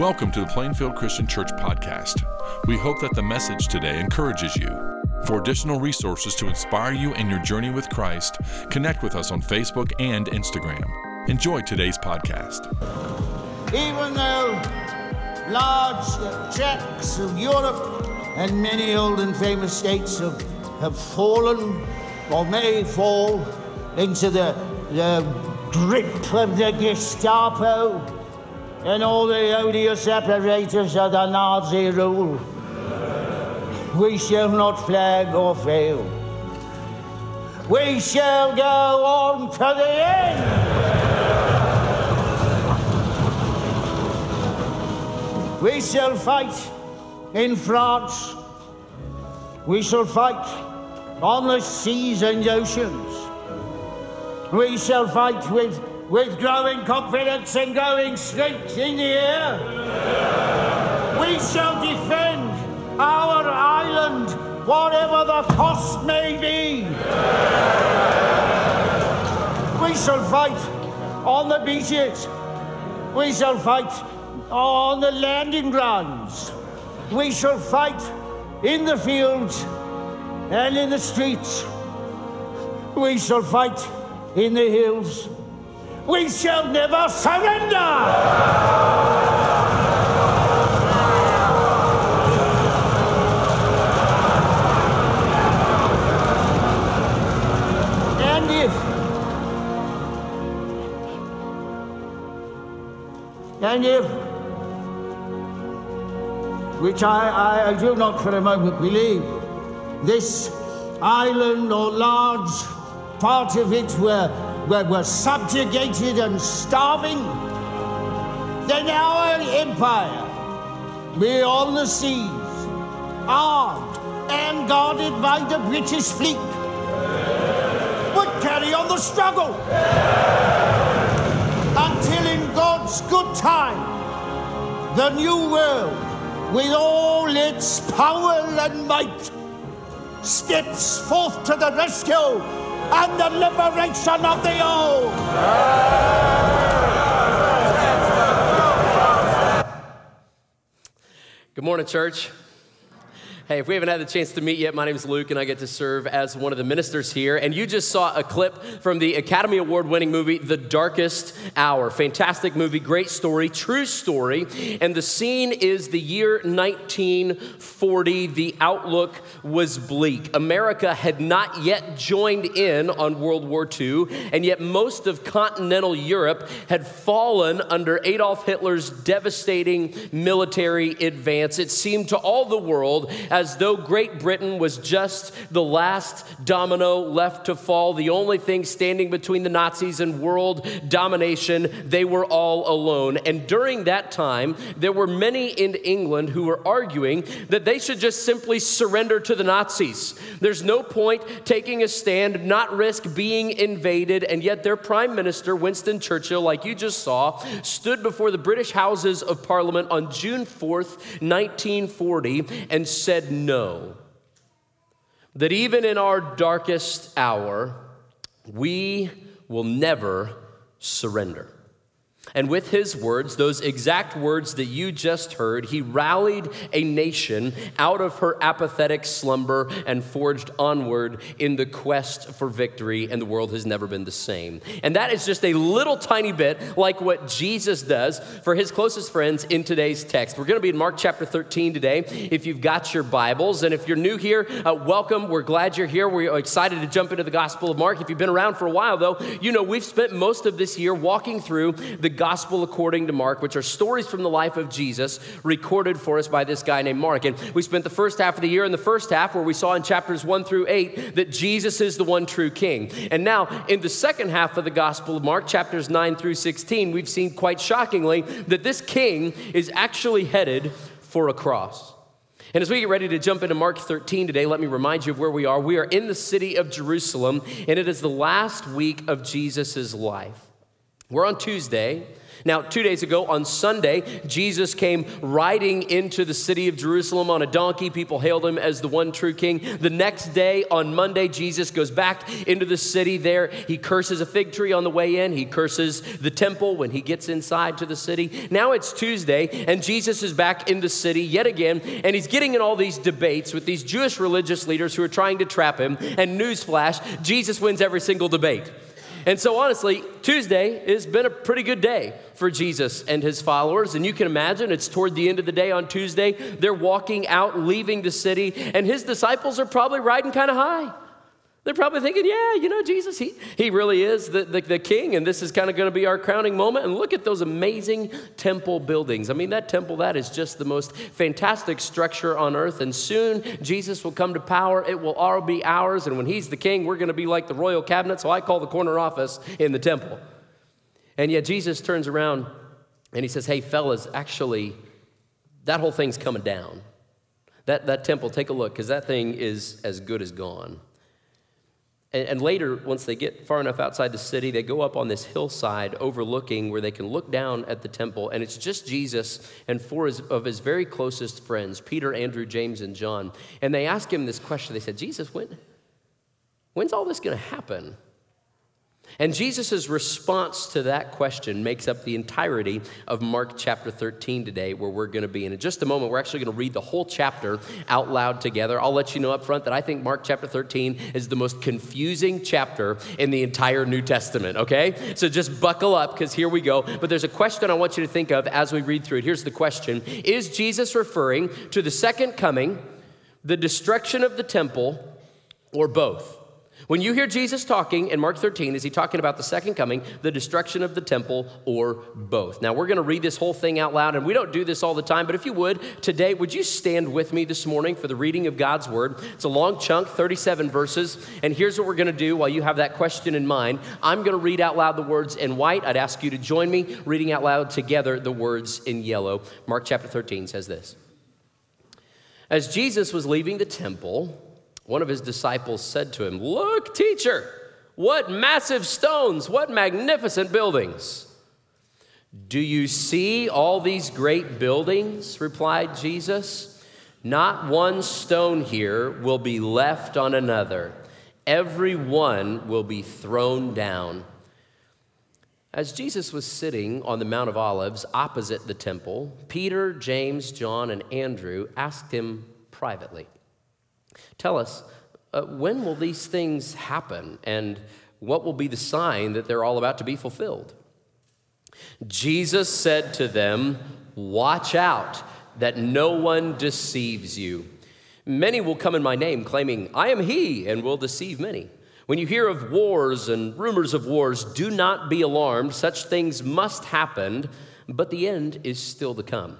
Welcome to the Plainfield Christian Church podcast. We hope that the message today encourages you. For additional resources to inspire you in your journey with Christ, connect with us on Facebook and Instagram. Enjoy today's podcast. even though large tracts of Europe and many old and famous states have, have fallen or may fall into the, the grip of the Gestapo and all the odious apparatus of the Nazi rule. We shall not flag or fail. We shall go on to the end. We shall fight in France. We shall fight on the seas and oceans. We shall fight with, with growing confidence and growing strength in the air. We shall defend our island, whatever the cost may be. We shall fight on the beaches. We shall fight on the landing grounds. We shall fight in the fields and in the streets. We shall fight in the hills. We shall never surrender. And if which I, I, I do not for a moment believe, this island or large part of it were, were, were subjugated and starving, then our empire, beyond the seas, armed and guarded by the British fleet, would carry on the struggle until in God's good time, the new world, with all its power and might, steps forth to the rescue and the liberation of the old. Good morning, church. Hey, if we haven't had the chance to meet yet, my name is Luke, and I get to serve as one of the ministers here. And you just saw a clip from the Academy Award winning movie, The Darkest Hour. Fantastic movie, great story, true story. And the scene is the year 1940. The outlook was bleak. America had not yet joined in on World War II, and yet most of continental Europe had fallen under Adolf Hitler's devastating military advance. It seemed to all the world as though Great Britain was just the last domino left to fall, the only thing standing between the Nazis and world domination. They were all alone. And during that time, there were many in England who were arguing that they should just simply surrender to the Nazis. There's no point taking a stand, not risk being invaded. And yet, their prime minister, Winston Churchill, like you just saw, stood before the British Houses of Parliament on June 4th, 1940, and said no. That even in our darkest hour, we will never surrender. And with his words, those exact words that you just heard, he rallied a nation out of her apathetic slumber and forged onward in the quest for victory, and the world has never been the same. And that is just a little tiny bit like what Jesus does for his closest friends in today's text. We're going to be in Mark chapter 13 today. If you've got your Bibles, and if you're new here, uh, welcome. We're glad you're here. We're excited to jump into the Gospel of Mark. If you've been around for a while, though, you know we've spent most of this year walking through the Gospel according to Mark, which are stories from the life of Jesus recorded for us by this guy named Mark. And we spent the first half of the year in the first half where we saw in chapters 1 through 8 that Jesus is the one true king. And now in the second half of the Gospel of Mark, chapters 9 through 16, we've seen quite shockingly that this king is actually headed for a cross. And as we get ready to jump into Mark 13 today, let me remind you of where we are. We are in the city of Jerusalem, and it is the last week of Jesus' life. We're on Tuesday, Now, two days ago on Sunday, Jesus came riding into the city of Jerusalem on a donkey. People hailed him as the one true king. The next day, on Monday, Jesus goes back into the city there. He curses a fig tree on the way in, he curses the temple when he gets inside to the city. Now it's Tuesday, and Jesus is back in the city yet again, and he's getting in all these debates with these Jewish religious leaders who are trying to trap him. And newsflash, Jesus wins every single debate. And so, honestly, Tuesday has been a pretty good day for Jesus and his followers. And you can imagine it's toward the end of the day on Tuesday. They're walking out, leaving the city, and his disciples are probably riding kind of high. They're probably thinking, yeah, you know, Jesus, he, he really is the, the, the king, and this is kind of going to be our crowning moment. And look at those amazing temple buildings. I mean, that temple, that is just the most fantastic structure on earth. And soon Jesus will come to power. It will all be ours. And when he's the king, we're going to be like the royal cabinet. So I call the corner office in the temple. And yet Jesus turns around and he says, hey, fellas, actually, that whole thing's coming down. That, that temple, take a look, because that thing is as good as gone. And, and, later, once they get far enough outside the city, they go up on this hillside overlooking where they can look down at the temple. And it's just Jesus and four of his very closest friends, Peter, Andrew, James, and John. And they ask him this question. They said, Jesus, when, when's all this going to happen? And Jesus' response to that question makes up the entirety of Mark chapter 13 today, where we're going to be. And in just a moment, we're actually going to read the whole chapter out loud together. I'll let you know up front that I think Mark chapter 13 is the most confusing chapter in the entire New Testament, okay? So just buckle up because here we go. But there's a question I want you to think of as we read through it. Here's the question Is Jesus referring to the second coming, the destruction of the temple, or both? When you hear Jesus talking in Mark 13, is he talking about the second coming, the destruction of the temple, or both? Now, we're going to read this whole thing out loud, and we don't do this all the time, but if you would, today, would you stand with me this morning for the reading of God's word? It's a long chunk, 37 verses, and here's what we're going to do while you have that question in mind. I'm going to read out loud the words in white. I'd ask you to join me reading out loud together the words in yellow. Mark chapter 13 says this As Jesus was leaving the temple, one of his disciples said to him, Look, teacher, what massive stones, what magnificent buildings. Do you see all these great buildings? replied Jesus. Not one stone here will be left on another, every one will be thrown down. As Jesus was sitting on the Mount of Olives opposite the temple, Peter, James, John, and Andrew asked him privately. Tell us, uh, when will these things happen? And what will be the sign that they're all about to be fulfilled? Jesus said to them, Watch out that no one deceives you. Many will come in my name, claiming, I am he, and will deceive many. When you hear of wars and rumors of wars, do not be alarmed. Such things must happen, but the end is still to come.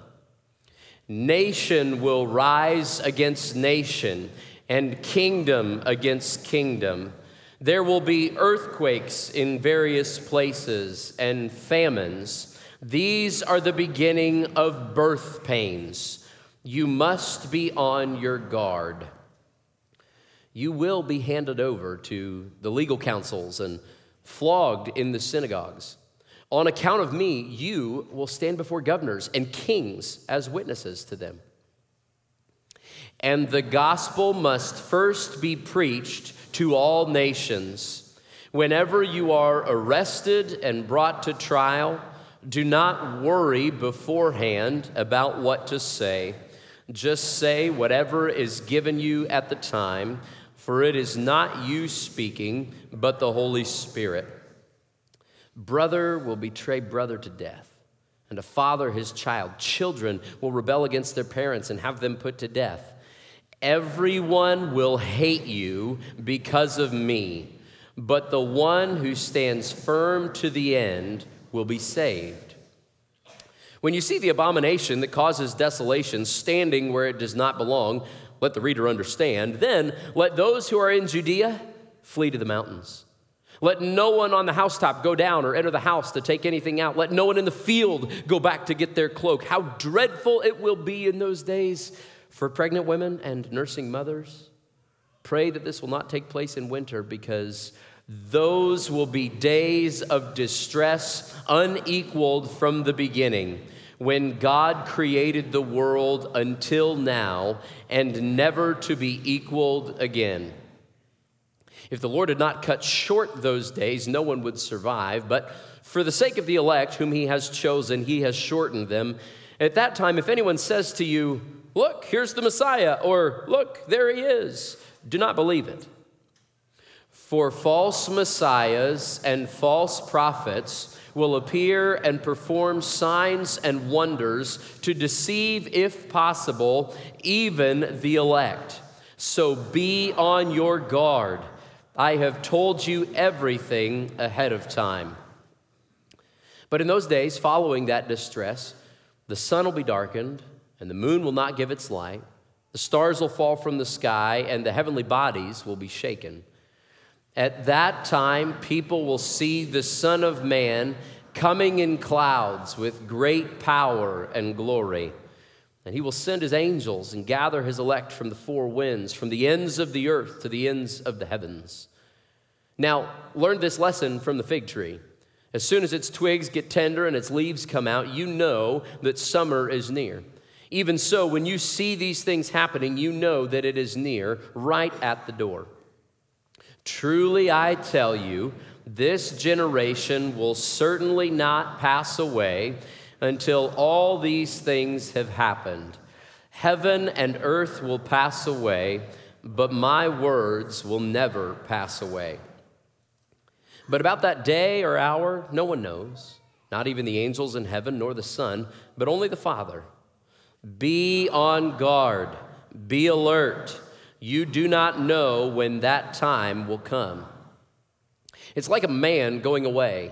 Nation will rise against nation and kingdom against kingdom. There will be earthquakes in various places and famines. These are the beginning of birth pains. You must be on your guard. You will be handed over to the legal councils and flogged in the synagogues. On account of me, you will stand before governors and kings as witnesses to them. And the gospel must first be preached to all nations. Whenever you are arrested and brought to trial, do not worry beforehand about what to say. Just say whatever is given you at the time, for it is not you speaking, but the Holy Spirit. Brother will betray brother to death, and a father his child. Children will rebel against their parents and have them put to death. Everyone will hate you because of me, but the one who stands firm to the end will be saved. When you see the abomination that causes desolation standing where it does not belong, let the reader understand. Then let those who are in Judea flee to the mountains. Let no one on the housetop go down or enter the house to take anything out. Let no one in the field go back to get their cloak. How dreadful it will be in those days for pregnant women and nursing mothers, pray that this will not take place in winter because Those will be days of distress unequaled from the beginning when God created the world until now and never to be equaled again. If the Lord had not cut short those days, no one would survive, but for the sake of the elect, whom he has chosen, he has shortened them. At that time, if anyone says to you, Look, here's the Messiah, or Look, there he is, do not believe it. For false messiahs and false prophets will appear and perform signs and wonders to deceive, if possible, even the elect. So be on your guard. I have told you everything ahead of time. But in those days, following that distress, the sun will be darkened, and the moon will not give its light. The stars will fall from the sky, and the heavenly bodies will be shaken. At that time, people will see the Son of Man coming in clouds with great power and glory. And he will send his angels and gather his elect from the four winds, from the ends of the earth to the ends of the heavens. Now, learn this lesson from the fig tree. As soon as its twigs get tender and its leaves come out, you know that summer is near. Even so, when you see these things happening, you know that it is near, right at the door. Truly, I tell you, this generation will certainly not pass away until all these things have happened. Heaven and earth will pass away, but my words will never pass away. But about that day or hour, no one knows, not even the angels in heaven nor the Son, but only the Father. Be on guard, be alert. You do not know when that time will come. It's like a man going away.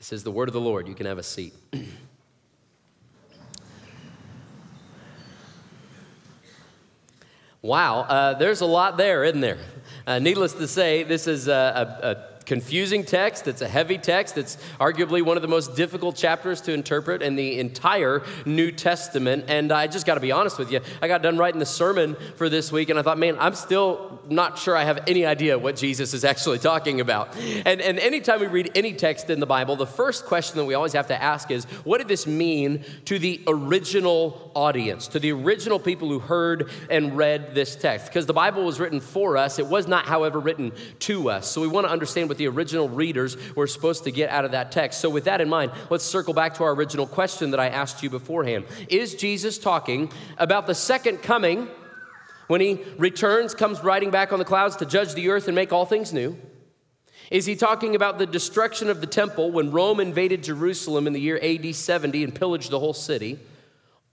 This is the word of the Lord. You can have a seat. wow, uh, there's a lot there, isn't there? Uh, needless to say, this is a, a, a confusing text. It's a heavy text. It's arguably one of the most difficult chapters to interpret in the entire New Testament. And I just got to be honest with you. I got done writing the sermon for this week, and I thought, man, I'm still not sure I have any idea what Jesus is actually talking about. And, and anytime we read any text in the Bible, the first question that we always have to ask is, what did this mean to the original audience, to the original people who heard and read this text? Because the Bible was written for us, it was not, however, written to us. So we want to understand what the original readers were supposed to get out of that text. So, with that in mind, let's circle back to our original question that I asked you beforehand. Is Jesus talking about the second coming when he returns, comes riding back on the clouds to judge the earth and make all things new? Is he talking about the destruction of the temple when Rome invaded Jerusalem in the year AD 70 and pillaged the whole city?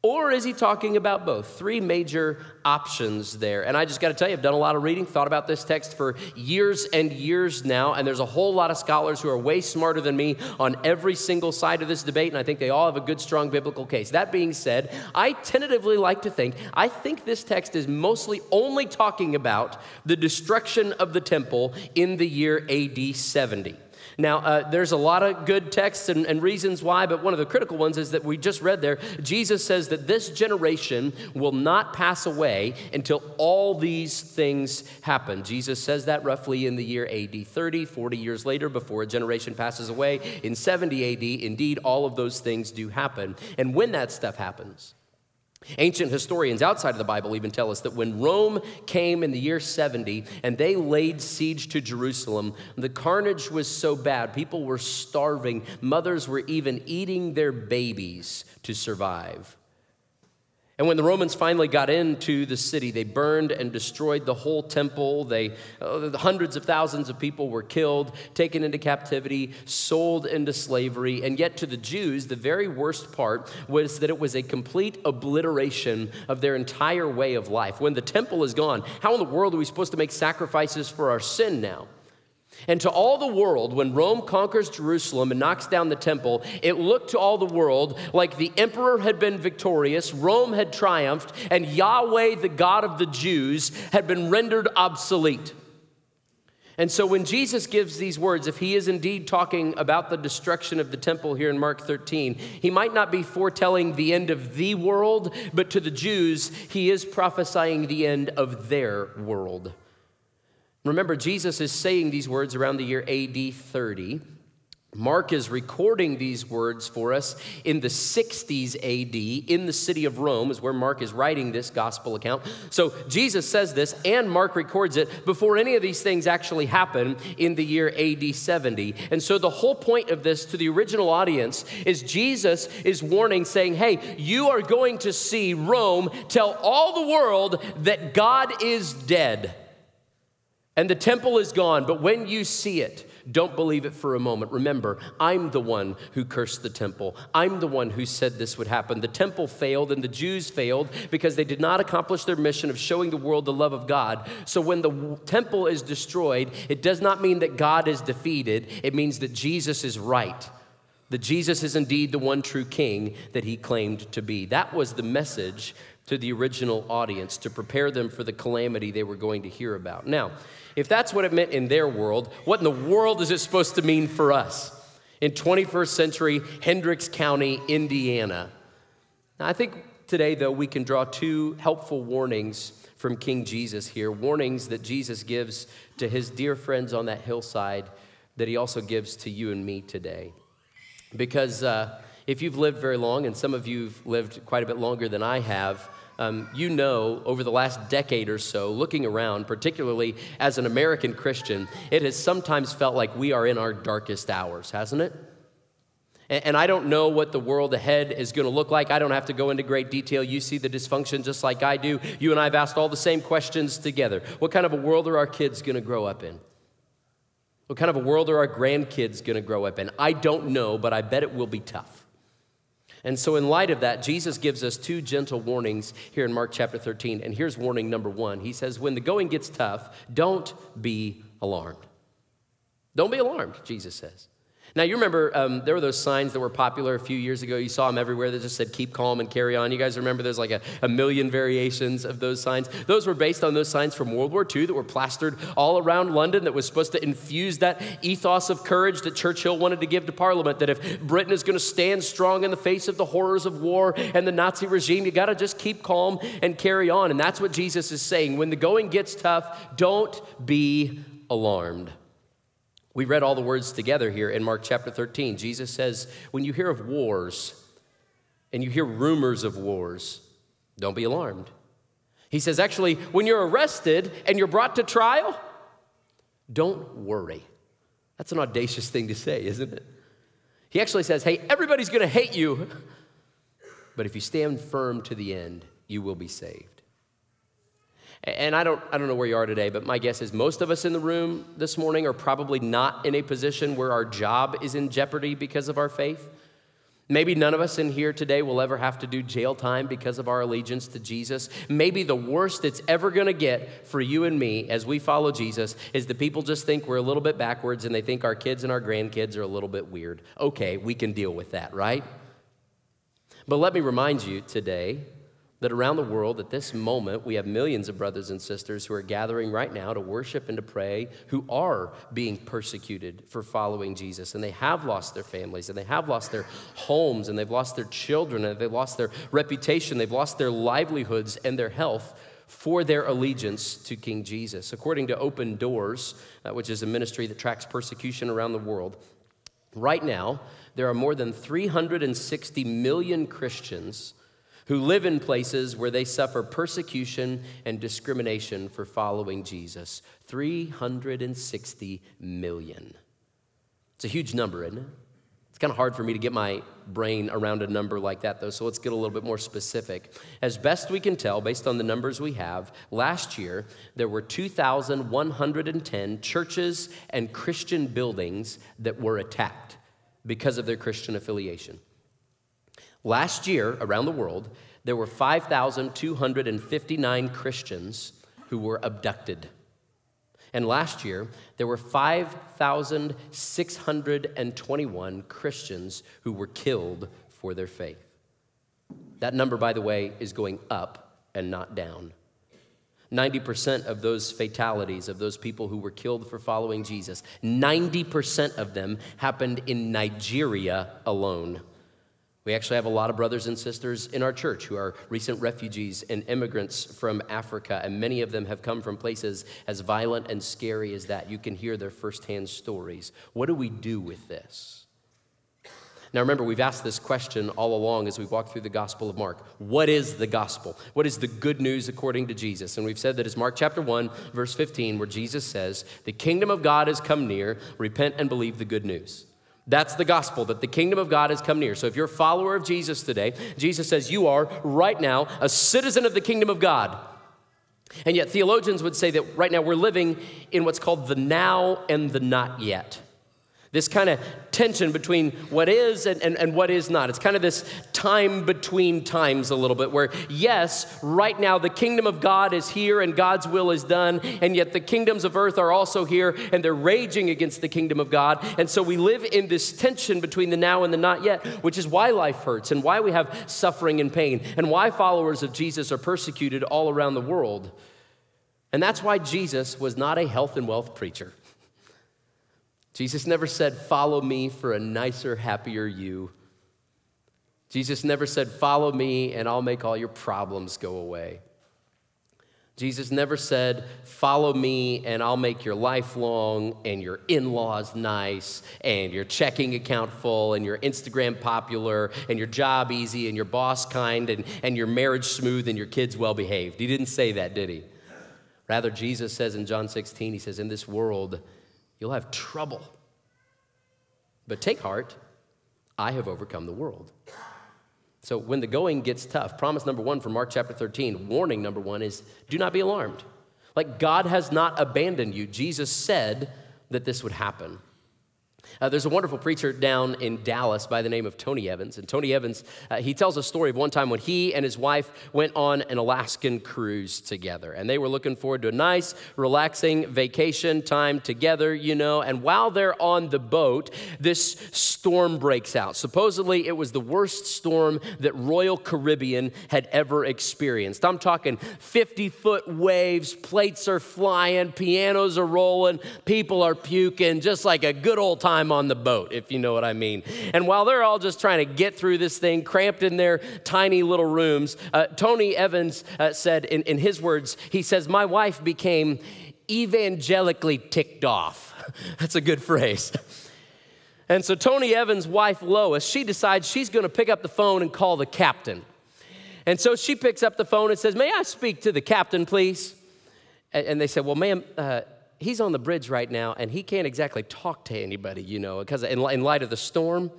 Or is he talking about both? Three major options there. And I just got to tell you, I've done a lot of reading, thought about this text for years and years now, and there's a whole lot of scholars who are way smarter than me on every single side of this debate, and I think they all have a good, strong biblical case. That being said, I tentatively like to think, I think this text is mostly only talking about the destruction of the temple in the year AD 70. Now, uh, there's a lot of good texts and, and reasons why, but one of the critical ones is that we just read there. Jesus says that this generation will not pass away until all these things happen. Jesus says that roughly in the year AD 30, 40 years later, before a generation passes away. In 70 AD, indeed, all of those things do happen. And when that stuff happens, Ancient historians outside of the Bible even tell us that when Rome came in the year 70 and they laid siege to Jerusalem, the carnage was so bad, people were starving, mothers were even eating their babies to survive. And when the Romans finally got into the city, they burned and destroyed the whole temple. They, uh, hundreds of thousands of people were killed, taken into captivity, sold into slavery. And yet, to the Jews, the very worst part was that it was a complete obliteration of their entire way of life. When the temple is gone, how in the world are we supposed to make sacrifices for our sin now? And to all the world, when Rome conquers Jerusalem and knocks down the temple, it looked to all the world like the emperor had been victorious, Rome had triumphed, and Yahweh, the God of the Jews, had been rendered obsolete. And so when Jesus gives these words, if he is indeed talking about the destruction of the temple here in Mark 13, he might not be foretelling the end of the world, but to the Jews, he is prophesying the end of their world. Remember, Jesus is saying these words around the year AD 30. Mark is recording these words for us in the 60s AD in the city of Rome, is where Mark is writing this gospel account. So Jesus says this, and Mark records it before any of these things actually happen in the year AD 70. And so the whole point of this to the original audience is Jesus is warning, saying, Hey, you are going to see Rome tell all the world that God is dead and the temple is gone, but when you see it, don't believe it for a moment. Remember, I'm the one who cursed the temple. I'm the one who said this would happen. The temple failed and the Jews failed because they did not accomplish their mission of showing the world the love of God. So when the temple is destroyed, it does not mean that God is defeated, it means that Jesus is right. That Jesus is indeed the one true king that he claimed to be. That was the message to the original audience to prepare them for the calamity they were going to hear about. Now, if that's what it meant in their world, what in the world is it supposed to mean for us in 21st century Hendricks County, Indiana? Now, I think today, though, we can draw two helpful warnings from King Jesus here warnings that Jesus gives to his dear friends on that hillside that he also gives to you and me today. Because uh, if you've lived very long, and some of you have lived quite a bit longer than I have, um, you know, over the last decade or so, looking around, particularly as an American Christian, it has sometimes felt like we are in our darkest hours, hasn't it? And, and I don't know what the world ahead is going to look like. I don't have to go into great detail. You see the dysfunction just like I do. You and I have asked all the same questions together. What kind of a world are our kids going to grow up in? What kind of a world are our grandkids going to grow up in? I don't know, but I bet it will be tough. And so, in light of that, Jesus gives us two gentle warnings here in Mark chapter 13. And here's warning number one He says, When the going gets tough, don't be alarmed. Don't be alarmed, Jesus says. Now, you remember um, there were those signs that were popular a few years ago. You saw them everywhere that just said, keep calm and carry on. You guys remember there's like a, a million variations of those signs? Those were based on those signs from World War II that were plastered all around London that was supposed to infuse that ethos of courage that Churchill wanted to give to Parliament. That if Britain is going to stand strong in the face of the horrors of war and the Nazi regime, you got to just keep calm and carry on. And that's what Jesus is saying. When the going gets tough, don't be alarmed. We read all the words together here in Mark chapter 13. Jesus says, When you hear of wars and you hear rumors of wars, don't be alarmed. He says, Actually, when you're arrested and you're brought to trial, don't worry. That's an audacious thing to say, isn't it? He actually says, Hey, everybody's to hate you, but if you stand firm to the end, you will be saved. And I don't, I don't know where you are today, but my guess is most of us in the room this morning are probably not in a position where our job is in jeopardy because of our faith. Maybe none of us in here today will ever have to do jail time because of our allegiance to Jesus. Maybe the worst it's ever going to get for you and me as we follow Jesus is the people just think we're a little bit backwards and they think our kids and our grandkids are a little bit weird. Okay, we can deal with that, right? But let me remind you today that around the world at this moment we have millions of brothers and sisters who are gathering right now to worship and to pray who are being persecuted for following Jesus. And they have lost their families and they have lost their homes and they've lost their children and they've lost their reputation they've lost their livelihoods and their health for their allegiance to King Jesus. According to Open Doors uh, which is a ministry that tracks persecution around the world right now there are more than 360 million Christians who live in places where they suffer persecution and discrimination for following Jesus. 360 million. It's a huge number, isn't it? It's kind of hard for me to get my brain around a number like that, though, so let's get a little bit more specific. As best we can tell, based on the numbers we have, last year there were 2,110 churches and Christian buildings that were attacked because of their Christian affiliation. Last year, around the world, there were 5,259 Christians who were abducted. And last year, there were 5,621 Christians who were killed for their faith. That number, by the way, is going up and not down. 90% of those fatalities, of those people who were killed for following Jesus, 90% of them happened in Nigeria alone. We actually have a lot of brothers and sisters in our church who are recent refugees and immigrants from Africa, and many of them have come from places as violent and scary as that. You can hear their firsthand stories. What do we do with this? Now, remember, we've asked this question all along as we walk through the Gospel of Mark. What is the gospel? What is the good news according to Jesus? And we've said that it's Mark chapter 1, verse 15, where Jesus says, The kingdom of God has come near, repent and believe the good news. That's the gospel, that the kingdom of God has come near. So if you're a follower of Jesus today, Jesus says you are right now a citizen of the kingdom of God. And yet, theologians would say that right now we're living in what's called the now and the not yet. This kind of tension between what is and, and, and, what is not. It's kind of this time between times a little bit, where yes, right now the kingdom of God is here and God's will is done, and yet the kingdoms of earth are also here and they're raging against the kingdom of God. And so we live in this tension between the now and the not yet, which is why life hurts and why we have suffering and pain and why followers of Jesus are persecuted all around the world. And that's why Jesus was not a health and wealth preacher. Jesus never said, Follow me for a nicer, happier you. Jesus never said, Follow me and I'll make all your problems go away. Jesus never said, Follow me and I'll make your life long and your in laws nice and your checking account full and your Instagram popular and your job easy and your boss kind and, and your marriage smooth and your kids well behaved. He didn't say that, did he? Rather, Jesus says in John 16, He says, In this world, You'll have trouble. But take heart, I have overcome the world. So when the going gets tough, promise number one from Mark chapter 13, warning number one is do not be alarmed. Like God has not abandoned you. Jesus said that this would happen. Uh, there's a wonderful preacher down in Dallas by the name of Tony Evans. And Tony Evans, uh, he tells a story of one time when he and his wife went on an Alaskan cruise together. And they were looking forward to a nice, relaxing vacation time together, you know. And while they're on the boat, this storm breaks out. Supposedly, it was the worst storm that Royal Caribbean had ever experienced. I'm talking 50 foot waves, plates are flying, pianos are rolling, people are puking, just like a good old time time on the boat, if you know what I mean. And while they're all just trying to get through this thing, cramped in their tiny little rooms, uh, Tony Evans uh, said, in, in his words, he says, My wife became evangelically ticked off. That's a good phrase. And so Tony Evans' wife, Lois, she decides she's going to pick up the phone and call the captain. And so she picks up the phone and says, May I speak to the captain, please? And they said, Well, ma'am, uh, he's on the bridge right now and he can't exactly talk to anybody, you know, because in, in light of the storm.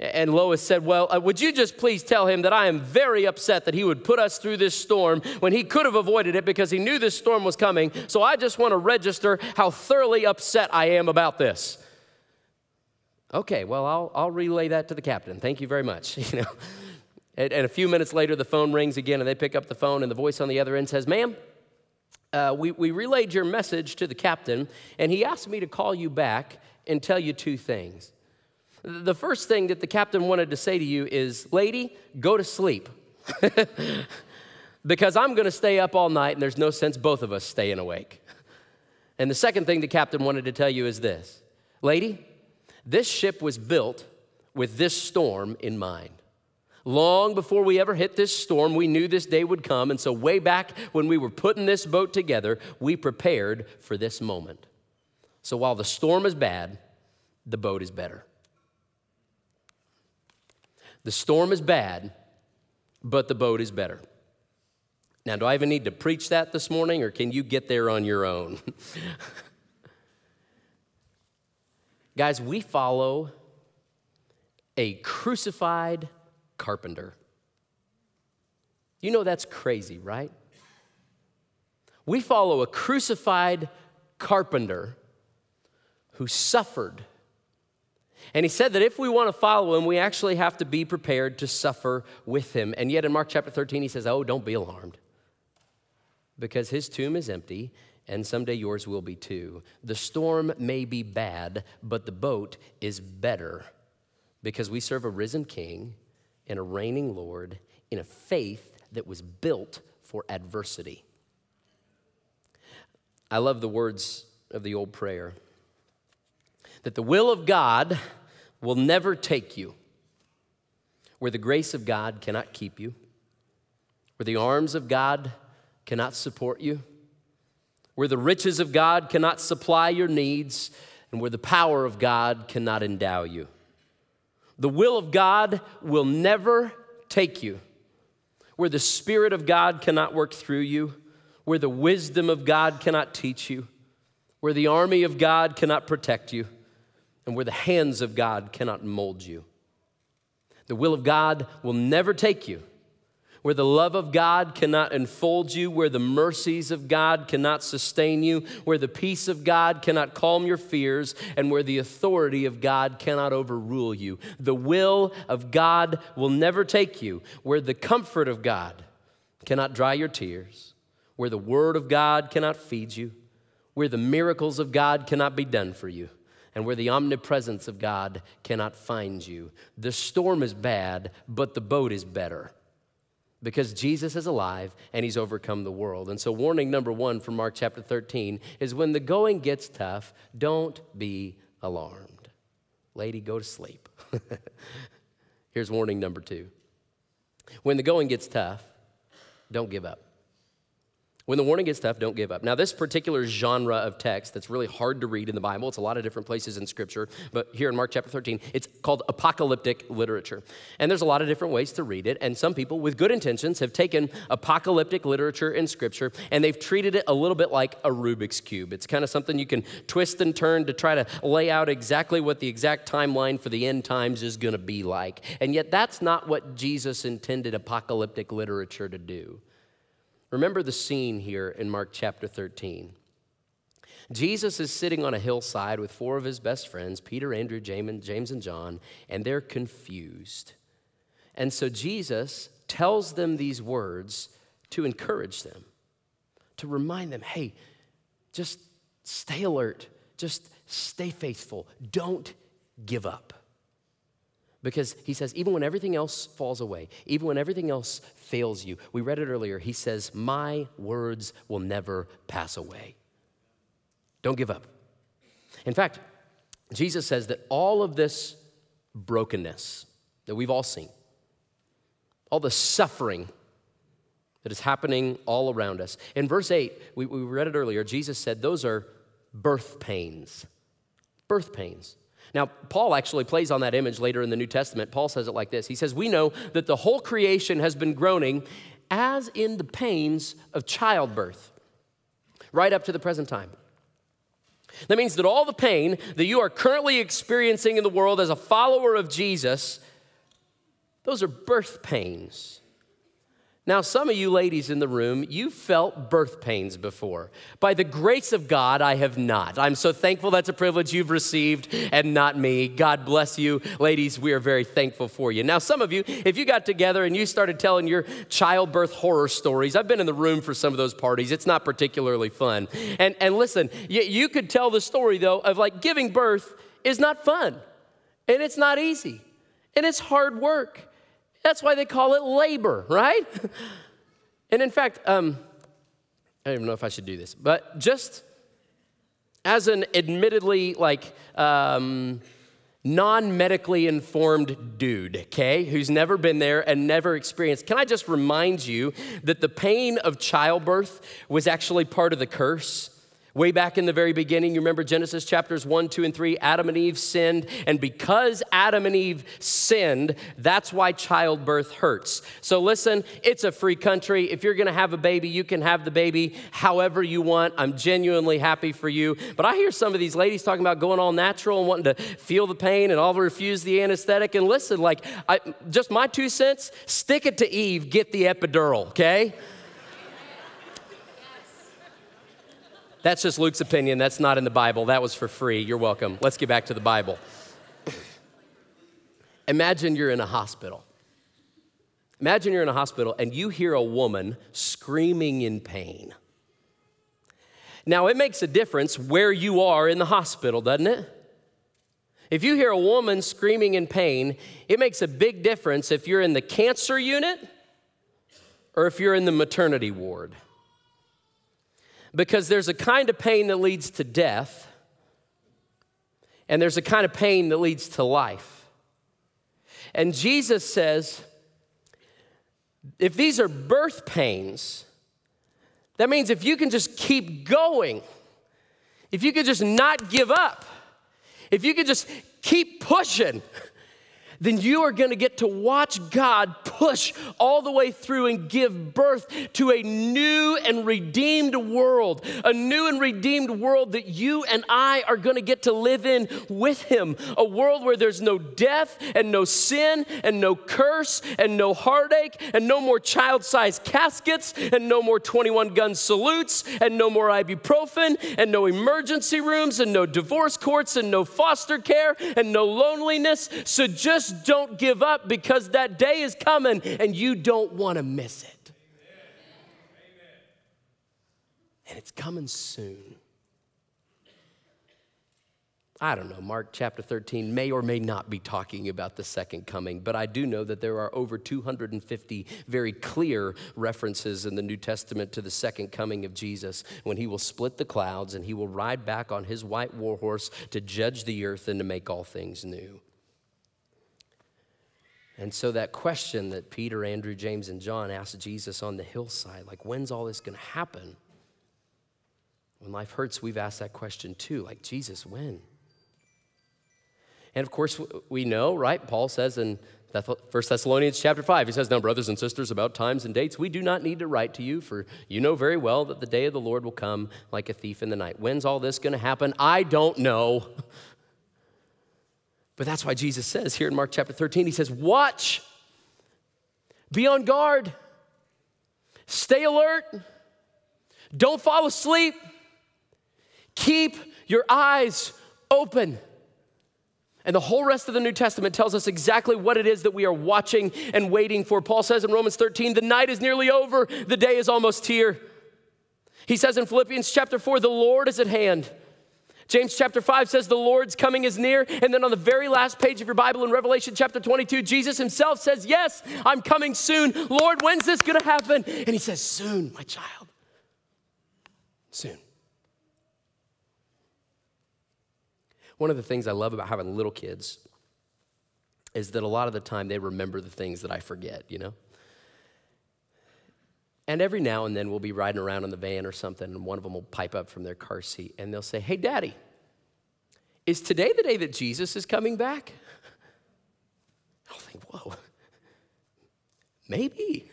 And Lois said, Well, uh, would you just please tell him that I am very upset that he would put us through this storm when he could have avoided it because he knew this storm was coming. So I just want to register how thoroughly upset I am about this. Okay, well, I'll, I'll relay that to the captain. Thank you very much. You know, and, and a few minutes later, the phone rings again, and they pick up the phone, and the voice on the other end says, Ma'am, uh, we, we relayed your message to the captain, and he asked me to call you back and tell you two things. The first thing that the captain wanted to say to you is, Lady, go to sleep. because I'm going to stay up all night, and there's no sense both of us staying awake. And the second thing the captain wanted to tell you is this Lady, this ship was built with this storm in mind. Long before we ever hit this storm, we knew this day would come. And so, way back when we were putting this boat together, we prepared for this moment. So, while the storm is bad, the boat is better. The storm is bad, but the boat is better. Now, do I even need to preach that this morning, or can you get there on your own? Guys, we follow a crucified carpenter. You know that's crazy, right? We follow a crucified carpenter who suffered. And he said that if we want to follow him, we actually have to be prepared to suffer with him. And yet in Mark chapter 13, he says, Oh, don't be alarmed, because his tomb is empty and someday yours will be too. The storm may be bad, but the boat is better because we serve a risen king and a reigning Lord in a faith that was built for adversity. I love the words of the old prayer that the will of God will never take you where the grace of God cannot keep you, where the arms of God cannot support you where the riches of God cannot supply your needs, and where the power of God cannot endow you. The will of God will never take you where the Spirit of God cannot work through you, where the wisdom of God cannot teach you, where the army of God cannot protect you, and where the hands of God cannot mold you. The will of God will never take you where the love of God cannot enfold you, where the mercies of God cannot sustain you, where the peace of God cannot calm your fears, and where the authority of God cannot overrule you. The will of God will never take you, where the comfort of God cannot dry your tears, where the word of God cannot feed you, where the miracles of God cannot be done for you and where the omnipresence of God cannot find you. The storm is bad, but the boat is better because Jesus is alive and he's overcome the world. And so, warning number one from Mark chapter 13 is when the going gets tough, don't be alarmed. Lady, go to sleep. Here's warning number two when the going gets tough, don't give up. When the warning gets tough, don't give up. Now, this particular genre of text that's really hard to read in the Bible, it's a lot of different places in Scripture, but here in Mark chapter 13, it's called apocalyptic literature. And there's a lot of different ways to read it, and some people with good intentions have taken apocalyptic literature in Scripture and they've treated it a little bit like a Rubik's Cube. It's kind of something you can twist and turn to try to lay out exactly what the exact timeline for the end times is going to be like. And yet, that's not what Jesus intended apocalyptic literature to do. Remember the scene here in Mark chapter 13. Jesus is sitting on a hillside with four of his best friends, Peter, Andrew, James, and John, and they're confused. And so Jesus tells them these words to encourage them, to remind them hey, just stay alert, just stay faithful, don't give up. Because he says, even when everything else falls away, even when everything else fails you, we read it earlier, he says, My words will never pass away. Don't give up. In fact, Jesus says that all of this brokenness that we've all seen, all the suffering that is happening all around us. In verse 8, we, we read it earlier, Jesus said, Those are birth pains. Birth pains. Now, Paul actually plays on that image later in the New Testament. Paul says it like this He says, We know that the whole creation has been groaning as in the pains of childbirth, right up to the present time. That means that all the pain that you are currently experiencing in the world as a follower of Jesus, those are birth pains. Now, some of you ladies in the room, you felt birth pains before. By the grace of God, I have not. I'm so thankful that's a privilege you've received and not me. God bless you. Ladies, we are very thankful for you. Now, some of you, if you got together and you started telling your childbirth horror stories, I've been in the room for some of those parties. It's not particularly fun. And, and listen, you, you could tell the story, though, of like giving birth is not fun, and it's not easy, and it's hard work. That's why they call it labor, right? and in fact, um, I don't even know if I should do this, but just as an admittedly like um, non medically informed dude, okay, who's never been there and never experienced, can I just remind you that the pain of childbirth was actually part of the curse? Way back in the very beginning, you remember Genesis chapters 1, 2, and 3, Adam and Eve sinned. And because Adam and Eve sinned, that's why childbirth hurts. So listen, it's a free country. If you're gonna have a baby, you can have the baby however you want. I'm genuinely happy for you. But I hear some of these ladies talking about going all natural and wanting to feel the pain and all the refuse the anesthetic. And listen, like, I, just my two cents stick it to Eve, get the epidural, okay? That's just Luke's opinion. That's not in the Bible. That was for free. You're welcome. Let's get back to the Bible. Imagine you're in a hospital. Imagine you're in a hospital and you hear a woman screaming in pain. Now, it makes a difference where you are in the hospital, doesn't it? If you hear a woman screaming in pain, it makes a big difference if you're in the cancer unit or if you're in the maternity ward. Because there's a kind of pain that leads to death, and there's a kind of pain that leads to life. And Jesus says, if these are birth pains, that means if you can just keep going, if you could just not give up, if you could just keep pushing, then you are going to get to watch God push all the way through and give birth to a new and redeemed world, a new and redeemed world that you and I are going to get to live in with Him. A world where there's no death and no sin and no curse and no heartache and no more child sized caskets and no more 21 gun salutes and no more ibuprofen and no emergency rooms and no divorce courts and no foster care and no loneliness. So just don't give up because that day is coming and you don't want to miss it. And it's coming soon. I don't know, Mark chapter 13 may or may not be talking about the second coming, but I do know that there are over 250 very clear references in the New Testament to the second coming of Jesus when he will split the clouds and he will ride back on his white war horse to judge the earth and to make all things new. And so, that question that Peter, Andrew, James, and John asked Jesus on the hillside, like, when's all this going to happen? When life hurts, we've asked that question too, like, Jesus, when? And of course, we know, right? Paul says in 1 Thessalonians chapter 5, he says, Now, brothers and sisters, about times and dates, we do not need to write to you, for you know very well that the day of the Lord will come like a thief in the night. When's all this going to happen? I don't know. But that's why Jesus says here in Mark chapter 13, he says, Watch, be on guard, stay alert, don't fall asleep, keep your eyes open. And the whole rest of the New Testament tells us exactly what it is that we are watching and waiting for. Paul says in Romans 13, the night is nearly over, the day is almost here. He says in Philippians chapter 4, the Lord is at hand. James chapter 5 says the Lord's coming is near. And then on the very last page of your Bible in Revelation chapter 22, Jesus himself says, Yes, I'm coming soon. Lord, when's this going to happen? And he says, Soon, my child. Soon. One of the things I love about having little kids is that a lot of the time they remember the things that I forget, you know? And every now and then we'll be riding around in the van or something, and one of them will pipe up from their car seat and they'll say, Hey, Daddy, is today the day that Jesus is coming back? I'll think, Whoa, maybe.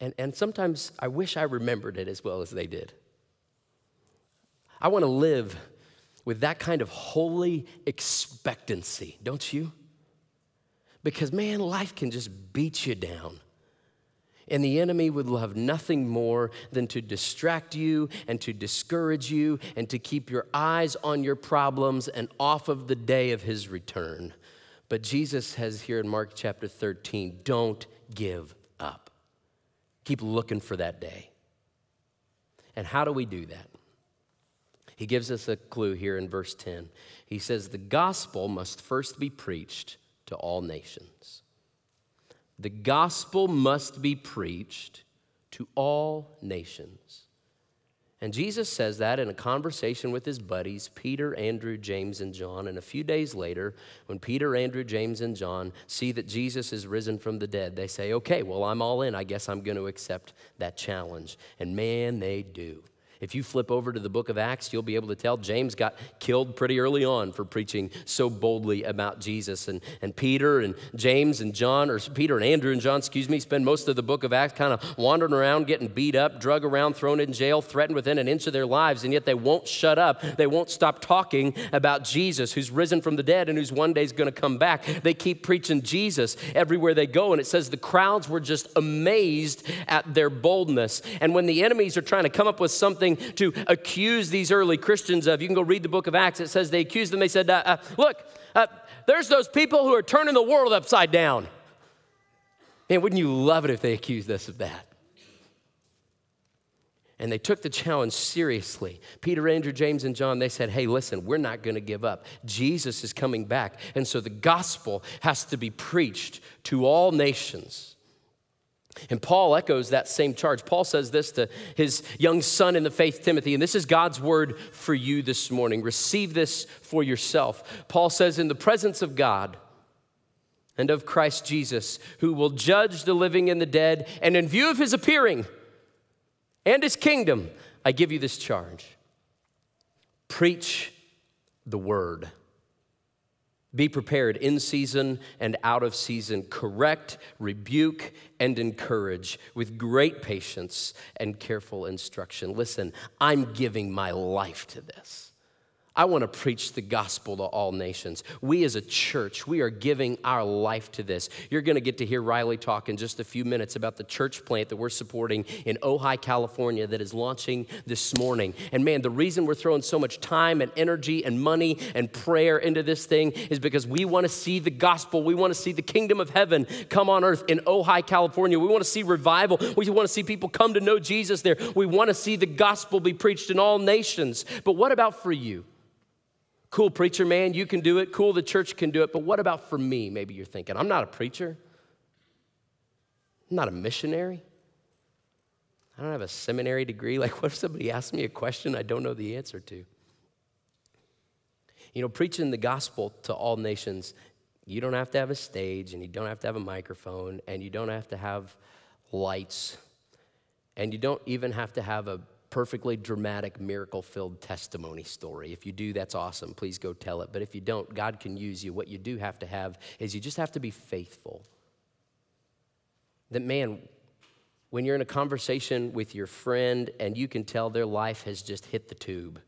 And, and sometimes I wish I remembered it as well as they did. I want to live with that kind of holy expectancy, don't you? Because, man, life can just beat you down. And the enemy would love nothing more than to distract you and to discourage you and to keep your eyes on your problems and off of the day of his return. But Jesus says here in Mark chapter 13 don't give up. Keep looking for that day. And how do we do that? He gives us a clue here in verse 10. He says, The gospel must first be preached to all nations. The gospel must be preached to all nations. And Jesus says that in a conversation with his buddies, Peter, Andrew, James, and John. And a few days later, when Peter, Andrew, James, and John see that Jesus is risen from the dead, they say, Okay, well, I'm all in. I guess I'm going to accept that challenge. And man, they do. If you flip over to the book of Acts, you'll be able to tell James got killed pretty early on for preaching so boldly about Jesus. And, and Peter and James and John, or Peter and Andrew and John, excuse me, spend most of the book of Acts kind of wandering around, getting beat up, drug around, thrown in jail, threatened within an inch of their lives. And yet they won't shut up. They won't stop talking about Jesus, who's risen from the dead and who's one day is going to come back. They keep preaching Jesus everywhere they go. And it says the crowds were just amazed at their boldness. And when the enemies are trying to come up with something, something to accuse these early Christians of. You can go read the book of Acts. It says they accused them. They said, uh, uh, Look, uh, there's those people who are turning the world upside down. Man, wouldn't you love it if they accused us of that? And they took the challenge seriously. Peter, Andrew, James, and John, they said, Hey, listen, we're not going to give up. Jesus is coming back. And so the gospel has to be preached to all nations. And Paul echoes that same charge. Paul says this to his young son in the faith, Timothy, and this is God's word for you this morning. Receive this for yourself. Paul says, In the presence of God and of Christ Jesus, who will judge the living and the dead, and in view of his appearing and his kingdom, I give you this charge preach the word. Be prepared in season and out of season. Correct, rebuke, and encourage with great patience and careful instruction. Listen, I'm giving my life to this. I want to preach the gospel to all nations. We as a church, we are giving our life to this. You're going to get to hear Riley talk in just a few minutes about the church plant that we're supporting in Ojai, California that is launching this morning. And man, the reason we're throwing so much time and energy and money and prayer into this thing is because we want to see the gospel. We want to see the kingdom of heaven come on earth in Ojai, California. We want to see revival. We want to see people come to know Jesus there. We want to see the gospel be preached in all nations. But what about for you? Cool, preacher man, you can do it. Cool, the church can do it. But what about for me? Maybe you're thinking, I'm not a preacher. I'm not a missionary. I don't have a seminary degree. Like, what if somebody asks me a question I don't know the answer to? You know, preaching the gospel to all nations, you don't have to have a stage and you don't have to have a microphone and you don't have to have lights and you don't even have to have a perfectly dramatic, miracle filled testimony story. If you do, that's awesome. Please go tell it. But if you don't, God can use you. What you do have to have is you just have to be faithful. That, man, when you're in a conversation with your friend and you can tell their life has just hit the tube,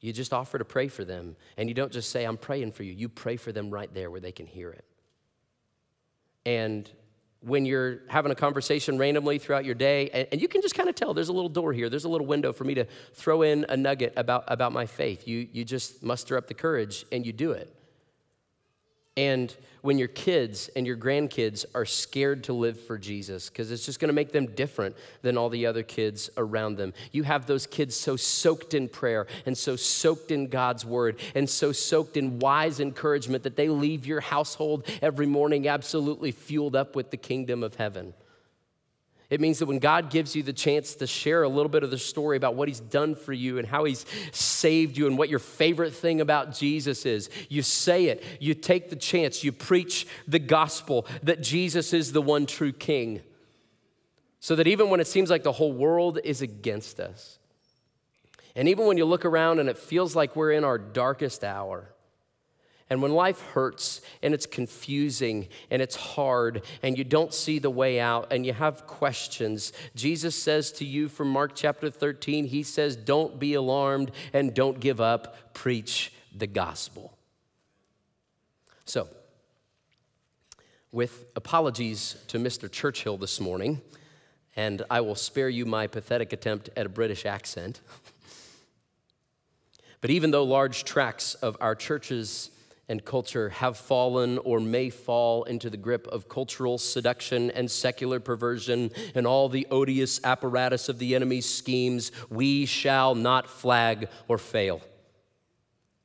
you just offer to pray for them. And you don't just say, I'm praying for you. You pray for them right there where they can hear it. And when you're having a conversation randomly throughout your day, and, and you can just kind of tell there's a little door here, there's a little window for me to throw in a nugget about, about my faith. You, you just muster up the courage and you do it. And when your kids and your grandkids are scared to live for Jesus, because it's just going to make them different than all the other kids around them, you have those kids so soaked in prayer and so soaked in God's word and so soaked in wise encouragement that they leave your household every morning absolutely fueled up with the kingdom of heaven. It means that when God gives you the chance to share a little bit of the story about what He's done for you and how He's saved you and what your favorite thing about Jesus is, you say it, you take the chance, you preach the gospel that Jesus is the one true King. So that even when it seems like the whole world is against us, and even when you look around and it feels like we're in our darkest hour, and when life hurts and it's confusing and it's hard and you don't see the way out and you have questions, Jesus says to you from Mark chapter 13, He says, Don't be alarmed and don't give up. Preach the gospel. So, with apologies to Mr. Churchill this morning, and I will spare you my pathetic attempt at a British accent. but even though large tracts of our churches and culture have fallen or may fall into the grip of cultural seduction and secular perversion and all the odious apparatus of the enemy's schemes, we shall not flag or fail.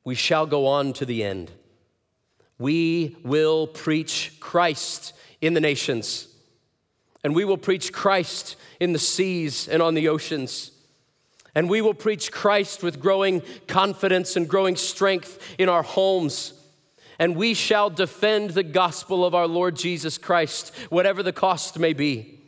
We shall go on to the end. We will preach Christ in the nations, and we will preach Christ in the seas and on the oceans. And we will preach Christ with growing confidence and growing strength in our homes and we shall defend the gospel of our Lord Jesus Christ, whatever the cost may be.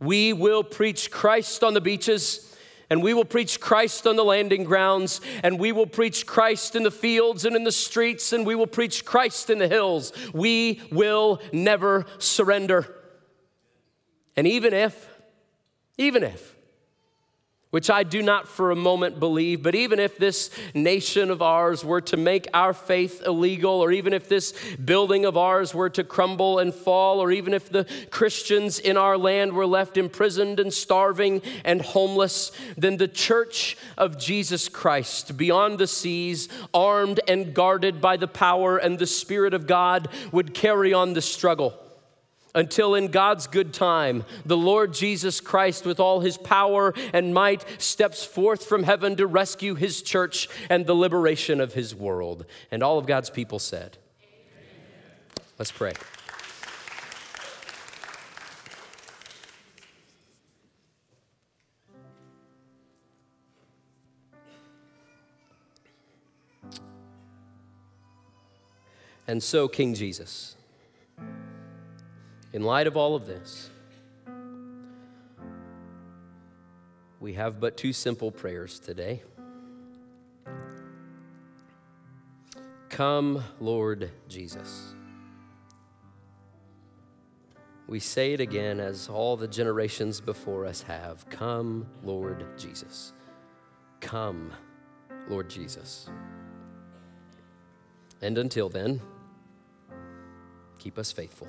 We will preach Christ on the beaches. And we will preach Christ on the landing grounds, and we will preach Christ in the fields and in the streets, and we will preach Christ in the hills. We will never surrender. And even if, even if which I do not for a moment believe. But even if this nation of ours were to make our faith illegal, or even if this building of ours were to crumble and fall, or even if the Christians in our land were left imprisoned and starving and homeless, then the church of Jesus Christ beyond the seas, armed and guarded by the power and the Spirit of God, would carry on the struggle until in God's good time, the Lord Jesus Christ, with all his power and might, steps forth from heaven to rescue his church and the liberation of his world. And all of God's people said, Amen. Let's pray. And so, King Jesus in light of all of this, we have but two simple prayers today. Come, Lord Jesus. We say it again as all the generations before us have Come, Lord Jesus. Come, Lord Jesus. And until then, keep us faithful.